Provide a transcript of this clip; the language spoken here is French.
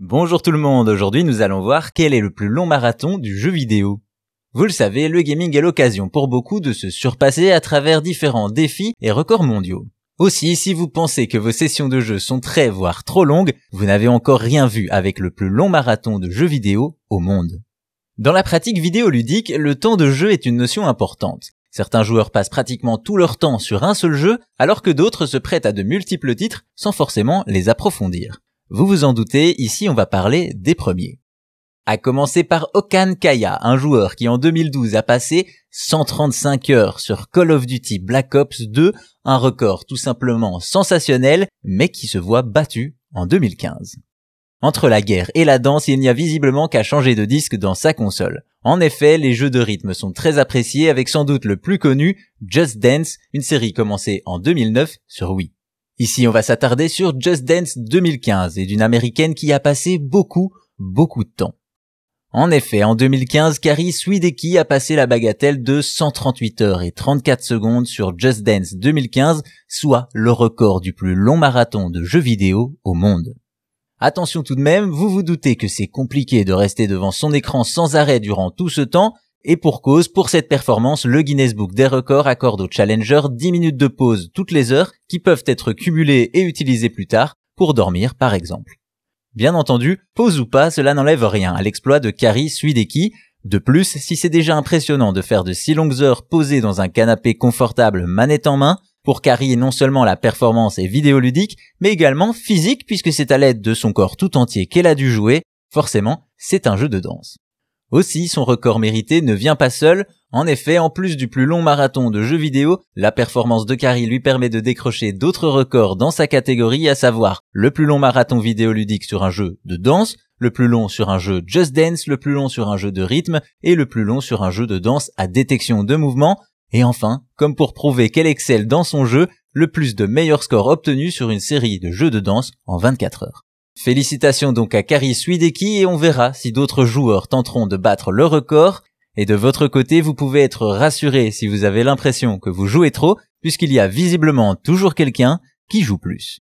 Bonjour tout le monde, aujourd'hui nous allons voir quel est le plus long marathon du jeu vidéo. Vous le savez, le gaming est l'occasion pour beaucoup de se surpasser à travers différents défis et records mondiaux. Aussi, si vous pensez que vos sessions de jeu sont très voire trop longues, vous n'avez encore rien vu avec le plus long marathon de jeux vidéo au monde. Dans la pratique vidéoludique, le temps de jeu est une notion importante. Certains joueurs passent pratiquement tout leur temps sur un seul jeu, alors que d'autres se prêtent à de multiples titres sans forcément les approfondir. Vous vous en doutez, ici on va parler des premiers. A commencer par Okan Kaya, un joueur qui en 2012 a passé 135 heures sur Call of Duty Black Ops 2, un record tout simplement sensationnel, mais qui se voit battu en 2015. Entre la guerre et la danse, il n'y a visiblement qu'à changer de disque dans sa console. En effet, les jeux de rythme sont très appréciés avec sans doute le plus connu, Just Dance, une série commencée en 2009 sur Wii. Ici, on va s'attarder sur Just Dance 2015 et d'une américaine qui a passé beaucoup, beaucoup de temps. En effet, en 2015, Carrie Swideki a passé la bagatelle de 138 heures et 34 secondes sur Just Dance 2015, soit le record du plus long marathon de jeux vidéo au monde. Attention tout de même, vous vous doutez que c'est compliqué de rester devant son écran sans arrêt durant tout ce temps, et pour cause, pour cette performance, le Guinness Book des records accorde aux challengers 10 minutes de pause toutes les heures qui peuvent être cumulées et utilisées plus tard pour dormir par exemple. Bien entendu, pause ou pas, cela n'enlève rien à l'exploit de Kari Suideki. De plus, si c'est déjà impressionnant de faire de si longues heures posées dans un canapé confortable manette en main, pour Kari non seulement la performance est vidéoludique, mais également physique puisque c'est à l'aide de son corps tout entier qu'elle a dû jouer, forcément, c'est un jeu de danse. Aussi, son record mérité ne vient pas seul. En effet, en plus du plus long marathon de jeux vidéo, la performance de Carrie lui permet de décrocher d'autres records dans sa catégorie, à savoir le plus long marathon vidéoludique sur un jeu de danse, le plus long sur un jeu Just Dance, le plus long sur un jeu de rythme et le plus long sur un jeu de danse à détection de mouvement. Et enfin, comme pour prouver qu'elle excelle dans son jeu, le plus de meilleurs scores obtenus sur une série de jeux de danse en 24 heures. Félicitations donc à Kari Swideki et on verra si d'autres joueurs tenteront de battre le record. Et de votre côté, vous pouvez être rassuré si vous avez l'impression que vous jouez trop, puisqu'il y a visiblement toujours quelqu'un qui joue plus.